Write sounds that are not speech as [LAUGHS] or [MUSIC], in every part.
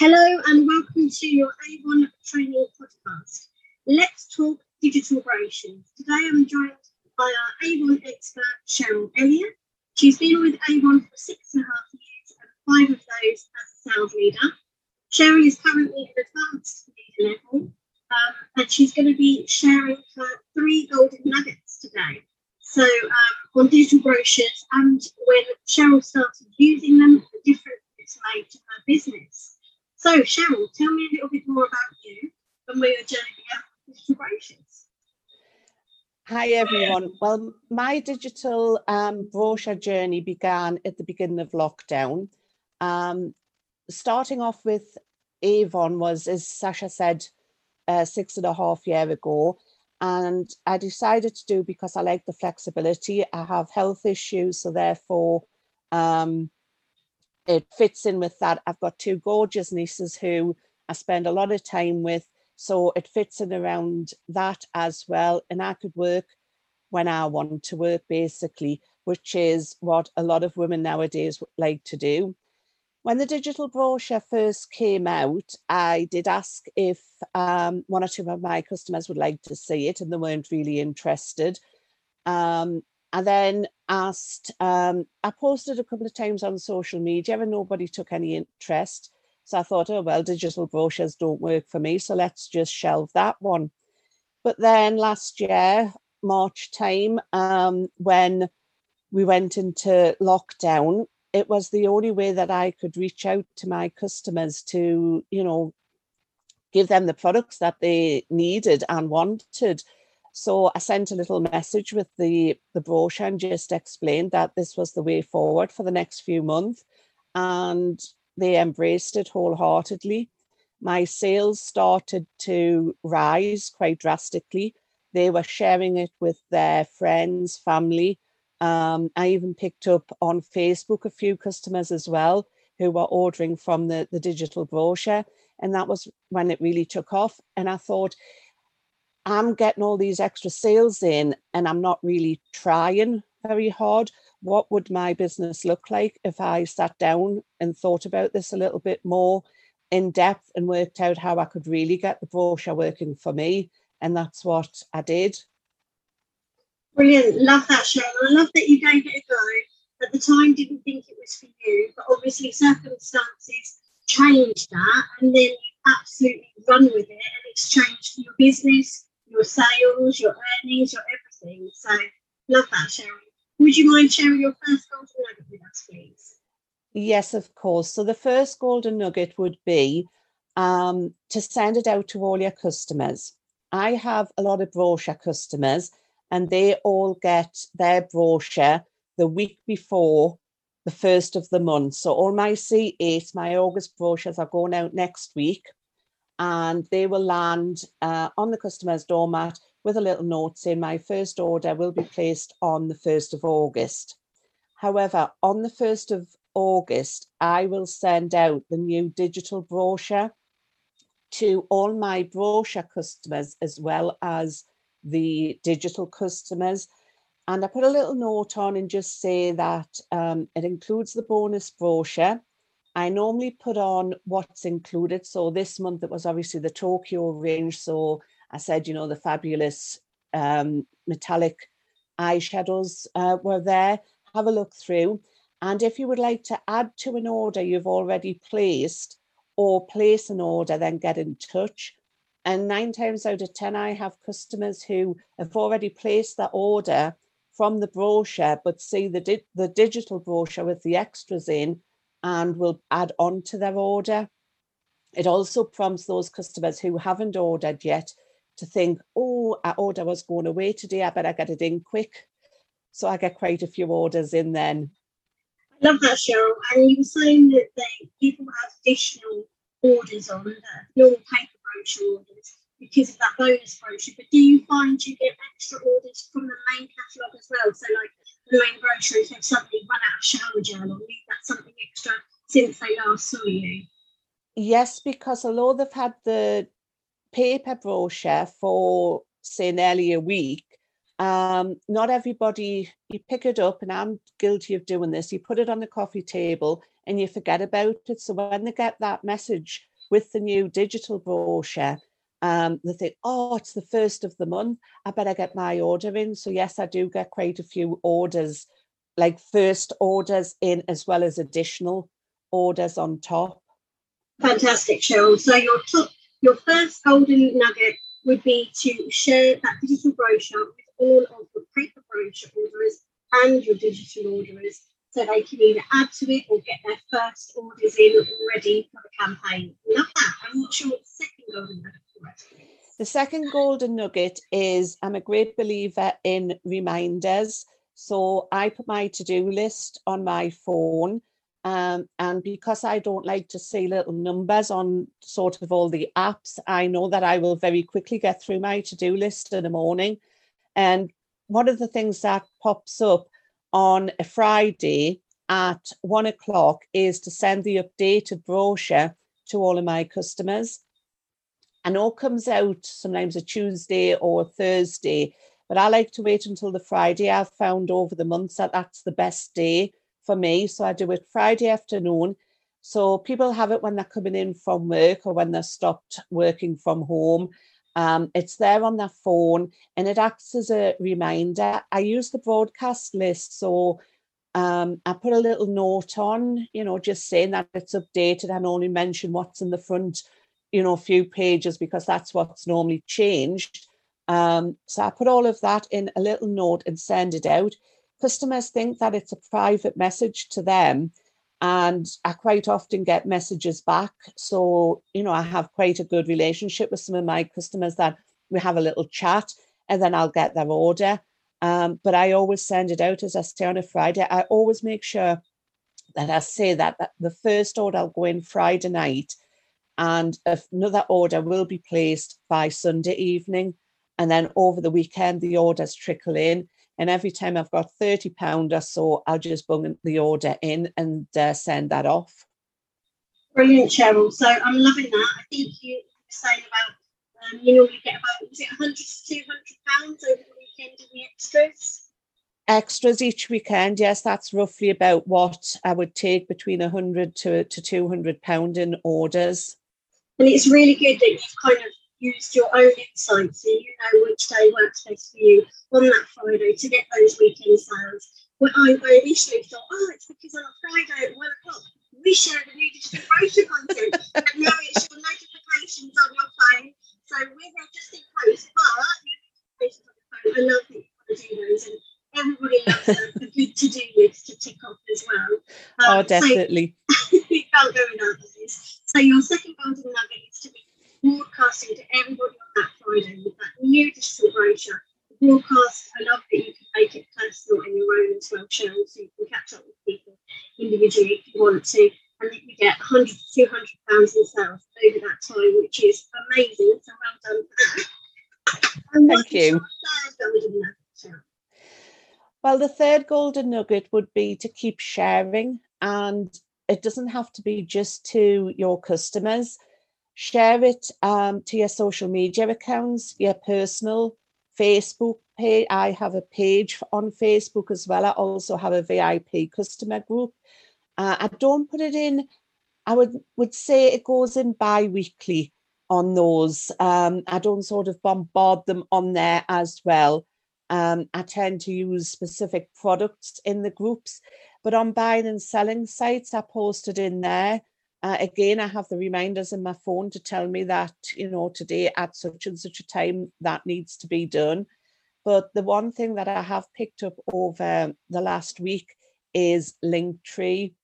Hello and welcome to your Avon Training Podcast. Let's talk digital brochures. Today I'm joined by our Avon expert Cheryl Elliott. She's been with Avon for six and a half years and five of those as a sales leader. Cheryl is currently at advanced leader level um, and she's going to be sharing her three golden nuggets today. So um, on digital brochures and when Cheryl started using them, the difference it's made to her business. So Cheryl, tell me a little bit more about you and where your journey began with digital brochures. Hi everyone. Well, my digital um, brochure journey began at the beginning of lockdown. Um, starting off with Avon was, as Sacha said, uh, six and a half year ago. And I decided to do because I like the flexibility. I have health issues, so therefore um, it fits in with that. I've got two gorgeous nieces who I spend a lot of time with, so it fits in around that as well. And I could work when I want to work, basically, which is what a lot of women nowadays like to do. When the digital brochure first came out, I did ask if um, one or two of my customers would like to see it, and they weren't really interested. Um, and then asked, um, I posted a couple of times on social media and nobody took any interest. So I thought, oh, well, digital brochures don't work for me. So let's just shelve that one. But then last year, March time, um, when we went into lockdown, it was the only way that I could reach out to my customers to, you know, give them the products that they needed and wanted. So I sent a little message with the, the brochure and just explained that this was the way forward for the next few months. And they embraced it wholeheartedly. My sales started to rise quite drastically. They were sharing it with their friends, family, um, I even picked up on Facebook a few customers as well who were ordering from the, the digital brochure. And that was when it really took off. And I thought, I'm getting all these extra sales in and I'm not really trying very hard. What would my business look like if I sat down and thought about this a little bit more in depth and worked out how I could really get the brochure working for me? And that's what I did. Brilliant. Love that, Cheryl. I love that you gave it a go. At the time, didn't think it was for you, but obviously circumstances changed that, and then you absolutely run with it, and it's changed your business, your sales, your earnings, your everything. So, love that, Cheryl. Would you mind sharing your first golden nugget with us, please? Yes, of course. So, the first golden nugget would be um, to send it out to all your customers. I have a lot of brochure customers and they all get their brochure the week before the first of the month. So all my C8, my August brochures are going out next week and they will land uh, on the customer's doormat with a little note saying my first order will be placed on the 1st of August. However, on the 1st of August, I will send out the new digital brochure to all my brochure customers as well as the digital customers. And I put a little note on and just say that um, it includes the bonus brochure. I normally put on what's included. So this month it was obviously the Tokyo range. So I said, you know, the fabulous um, metallic eyeshadows uh, were there. Have a look through. And if you would like to add to an order you've already placed or place an order, then get in touch. And nine times out of 10, I have customers who have already placed their order from the brochure, but see the, di- the digital brochure with the extras in and will add on to their order. It also prompts those customers who haven't ordered yet to think, oh, our order was going away today. I better get it in quick. So I get quite a few orders in then. I love that, Cheryl. And you were saying that they, people have additional orders on the normal paper brochure orders because of that bonus brochure. But do you find you get extra orders from the main catalogue as well? So like the main brochure, they've suddenly run out of shower gel or need that something extra since they last saw you? Yes, because although they've had the paper brochure for say nearly a week, um, not everybody you pick it up and i'm guilty of doing this you put it on the coffee table and you forget about it so when they get that message with the new digital brochure, um, they think, oh, it's the first of the month. I better get my order in. So yes, I do get quite a few orders, like first orders in as well as additional orders on top. Fantastic, Cheryl. So your top, your first golden nugget would be to share that digital brochure with all of the paper brochure orders and your digital orders so they can either add to it or get their first orders in already for the campaign. Love that. And what's your second golden nugget? The second golden nugget is I'm a great believer in reminders. So I put my to do list on my phone. Um, and because I don't like to see little numbers on sort of all the apps, I know that I will very quickly get through my to do list in the morning. And one of the things that pops up on a Friday at one o'clock is to send the updated brochure to all of my customers. I all comes out sometimes a Tuesday or a Thursday, but I like to wait until the Friday. I've found over the months that that's the best day for me. So I do it Friday afternoon. So people have it when they're coming in from work or when they're stopped working from home. Um, it's there on their phone and it acts as a reminder. I use the broadcast list. So um, I put a little note on, you know, just saying that it's updated and only mention what's in the front, you know, a few pages because that's what's normally changed. Um, so I put all of that in a little note and send it out. Customers think that it's a private message to them and I quite often get messages back. So, you know, I have quite a good relationship with some of my customers that we have a little chat and then I'll get their order. Um, but I always send it out as I stay on a Friday. I always make sure that I say that, that the first order will go in Friday night and another order will be placed by Sunday evening. And then over the weekend, the orders trickle in. And every time I've got £30 or so, I'll just bung the order in and uh, send that off. Brilliant, Cheryl. So I'm loving that. I think you were saying about, um, you normally get about, was it 100 to 200 pounds over the weekend in the extras? Extras each weekend, yes, that's roughly about what I would take between 100 to, to 200 pound in orders. And it's really good that you've kind of used your own insights so you know which day works best for you on that Friday to get those weekend sales. Well, I, I initially thought, oh, it's because on a Friday at one o'clock we share the new brochure content, and now it's your notifications on your phone. So we're just in case, but. I love that you want to do those, and everybody loves a, good to-do list to tick off as well. [LAUGHS] Um, oh, definitely. So, you can't go without. So your second golden nugget is to be broadcasting to everybody on that Friday with that new digital brochure. Broadcast, I love that you can make it personal in your own as well, Cheryl, so you can catch up with people individually if you want to, and that you get 100 to 200 pounds in sales over that time, which is amazing. So well done for that. And Thank you. Well, the third golden nugget would be to keep sharing, and it doesn't have to be just to your customers share it um, to your social media accounts, your personal Facebook page. I have a page on Facebook as well. I also have a VIP customer group. Uh, I don't put it in, I would, would say it goes in bi weekly on those. Um, I don't sort of bombard them on there as well. Um, I tend to use specific products in the groups, but on buying and selling sites, I posted in there. Uh, again, I have the reminders in my phone to tell me that, you know, today at such and such a time that needs to be done. But the one thing that I have picked up over the last week is Linktree.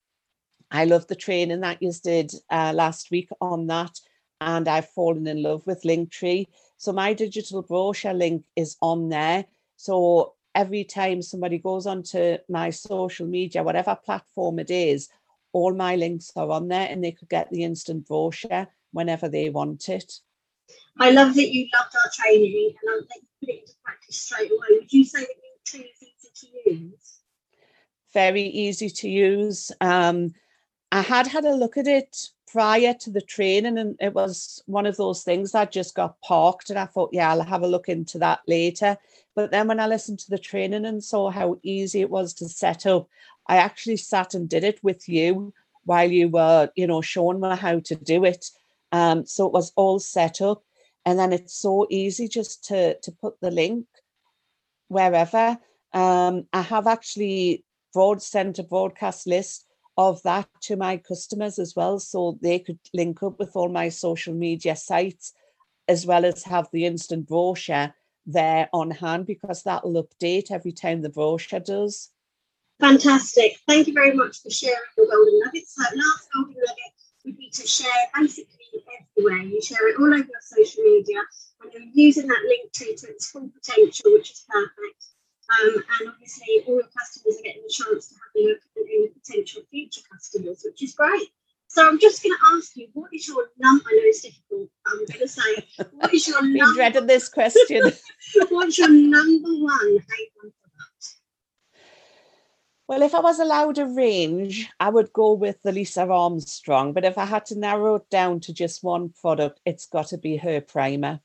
I love the training that you did uh, last week on that, and I've fallen in love with Linktree. So my digital brochure link is on there. So every time somebody goes onto my social media, whatever platform it is, all my links are on there and they could get the instant brochure whenever they want it. I love that you loved our training and I that you put it into practice straight away. Would you say that Linktree is easy to use? Very easy to use. Um, I had had a look at it prior to the training and it was one of those things that just got parked and I thought, yeah, I'll have a look into that later. But then when I listened to the training and saw how easy it was to set up, I actually sat and did it with you while you were, you know, showing me how to do it. Um, so it was all set up. And then it's so easy just to, to put the link wherever. Um, I have actually broad sent a broadcast list of that to my customers as well, so they could link up with all my social media sites, as well as have the instant brochure there on hand because that'll update every time the brochure does. Fantastic. Thank you very much for sharing your golden nuggets. So last golden nugget would be to share basically everywhere. You share it all over your social media and you're using that link to its full potential, which is perfect. Um, and obviously, all your customers are getting the chance to have a look at any potential future customers, which is great. So I'm just going to ask you, what is your number? I know it's difficult. I'm going to say, what is your [LAUGHS] number? dreading this question. [LAUGHS] What's your number one Avon product? Well, if I was allowed a range, I would go with the Lisa Armstrong. But if I had to narrow it down to just one product, it's got to be her primer.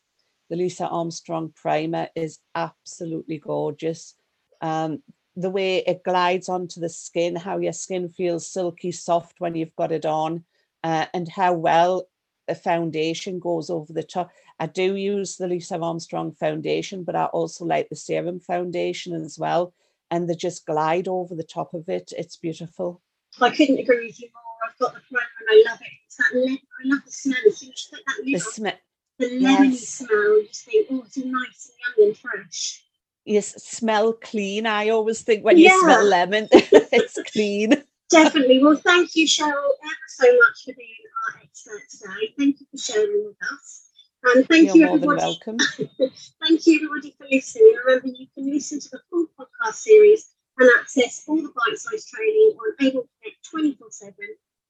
The Lisa Armstrong primer is absolutely gorgeous. Um, the way it glides onto the skin, how your skin feels silky soft when you've got it on, uh, and how well a foundation goes over the top. I do use the Lisa Armstrong foundation, but I also like the serum foundation as well and they just glide over the top of it. It's beautiful. I couldn't agree with you more. I've got the primer and I love it. It's that le- I love the smell. As soon as you put that The lid on, sm- the lemony yes. smell, you just think, oh, it's nice and yummy and fresh. Yes, smell clean. I always think when you smell lemon, [LAUGHS] it's clean. Definitely. Well, thank you, Cheryl, ever so much for being our expert today. Thank you for sharing with us. And thank You're you, everybody. welcome. [LAUGHS] Thank you, everybody, for listening. Remember, you can listen to the full podcast series and access all the bite-sized training on Avon Connect 24 7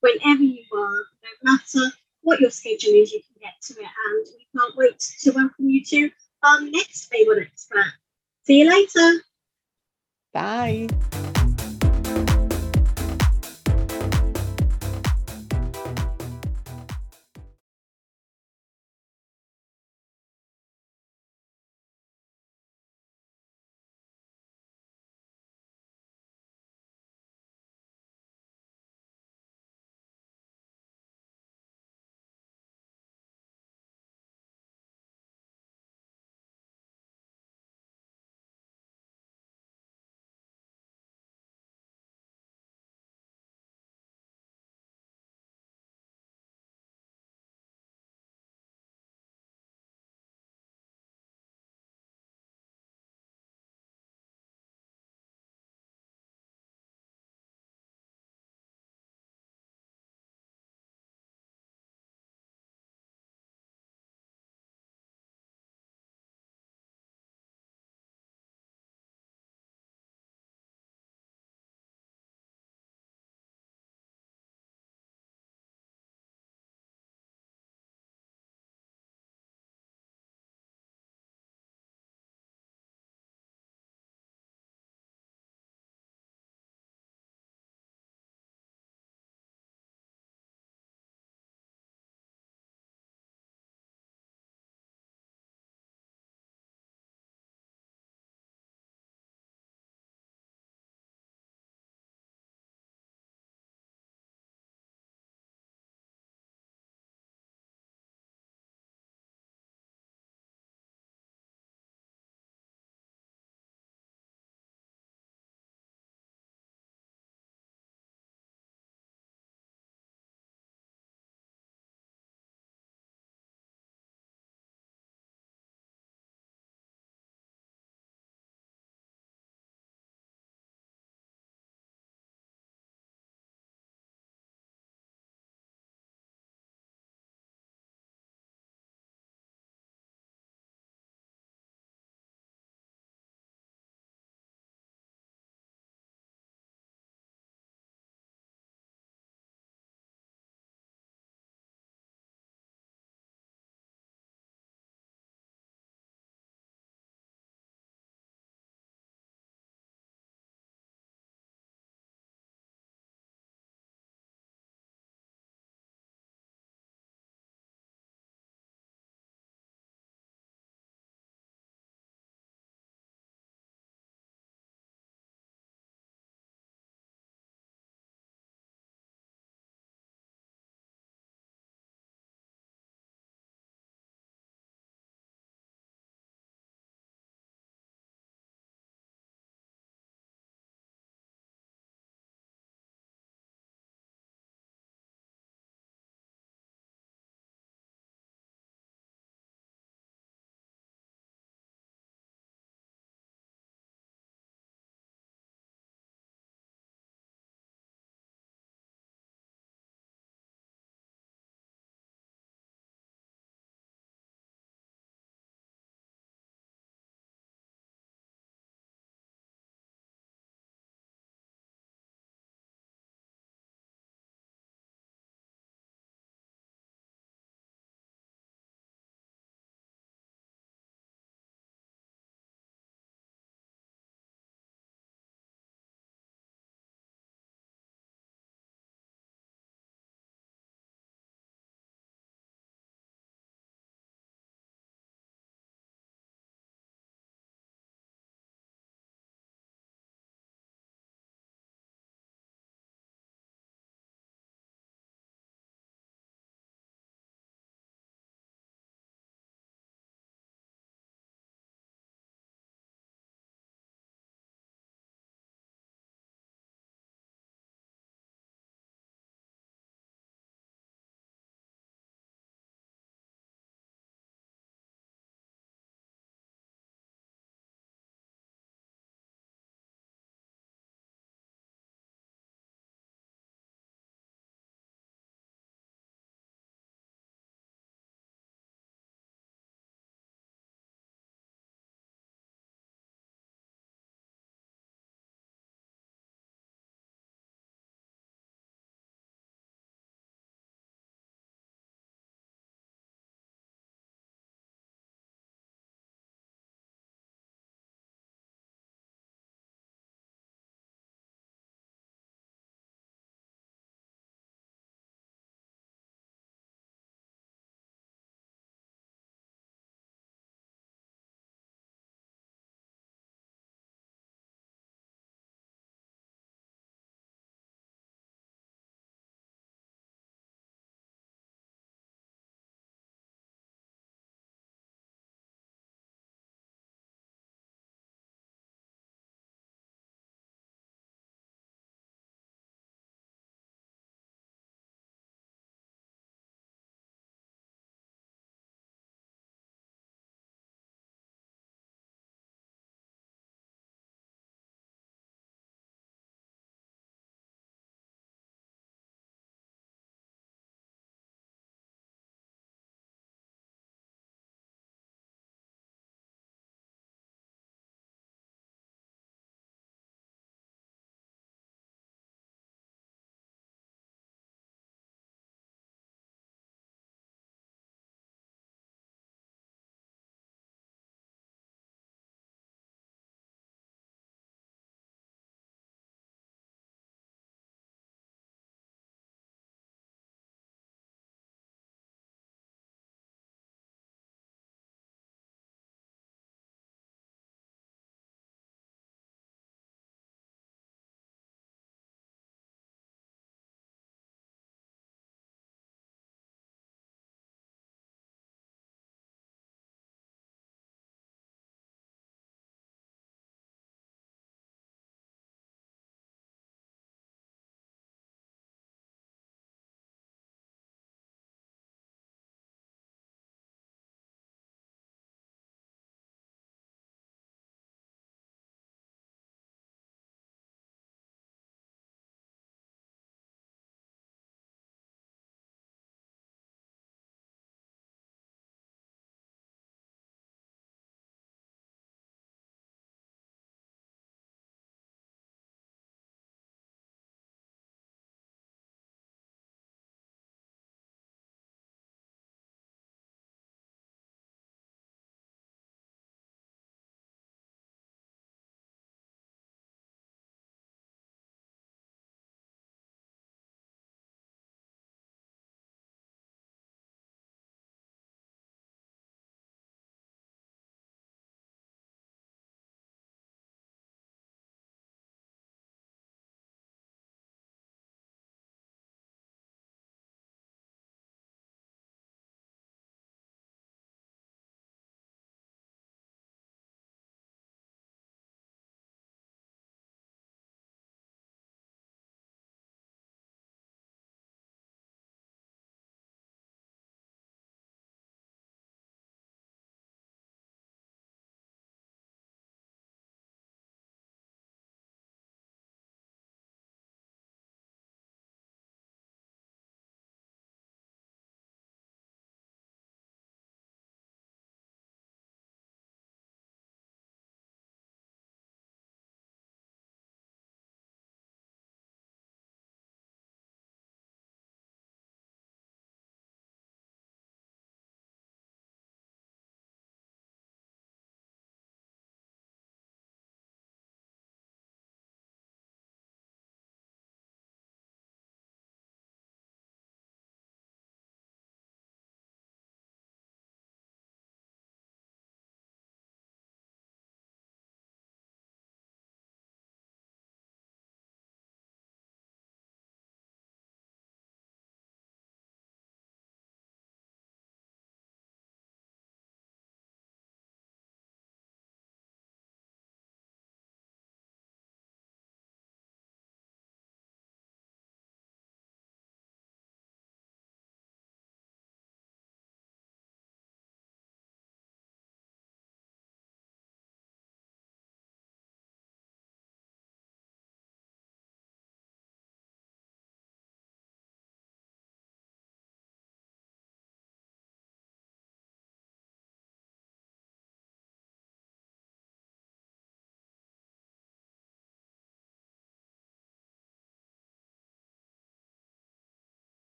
whenever you are. No matter what your schedule is, you can get to it. And we can't wait to welcome you to our next Avon Expert. See you later. Bye.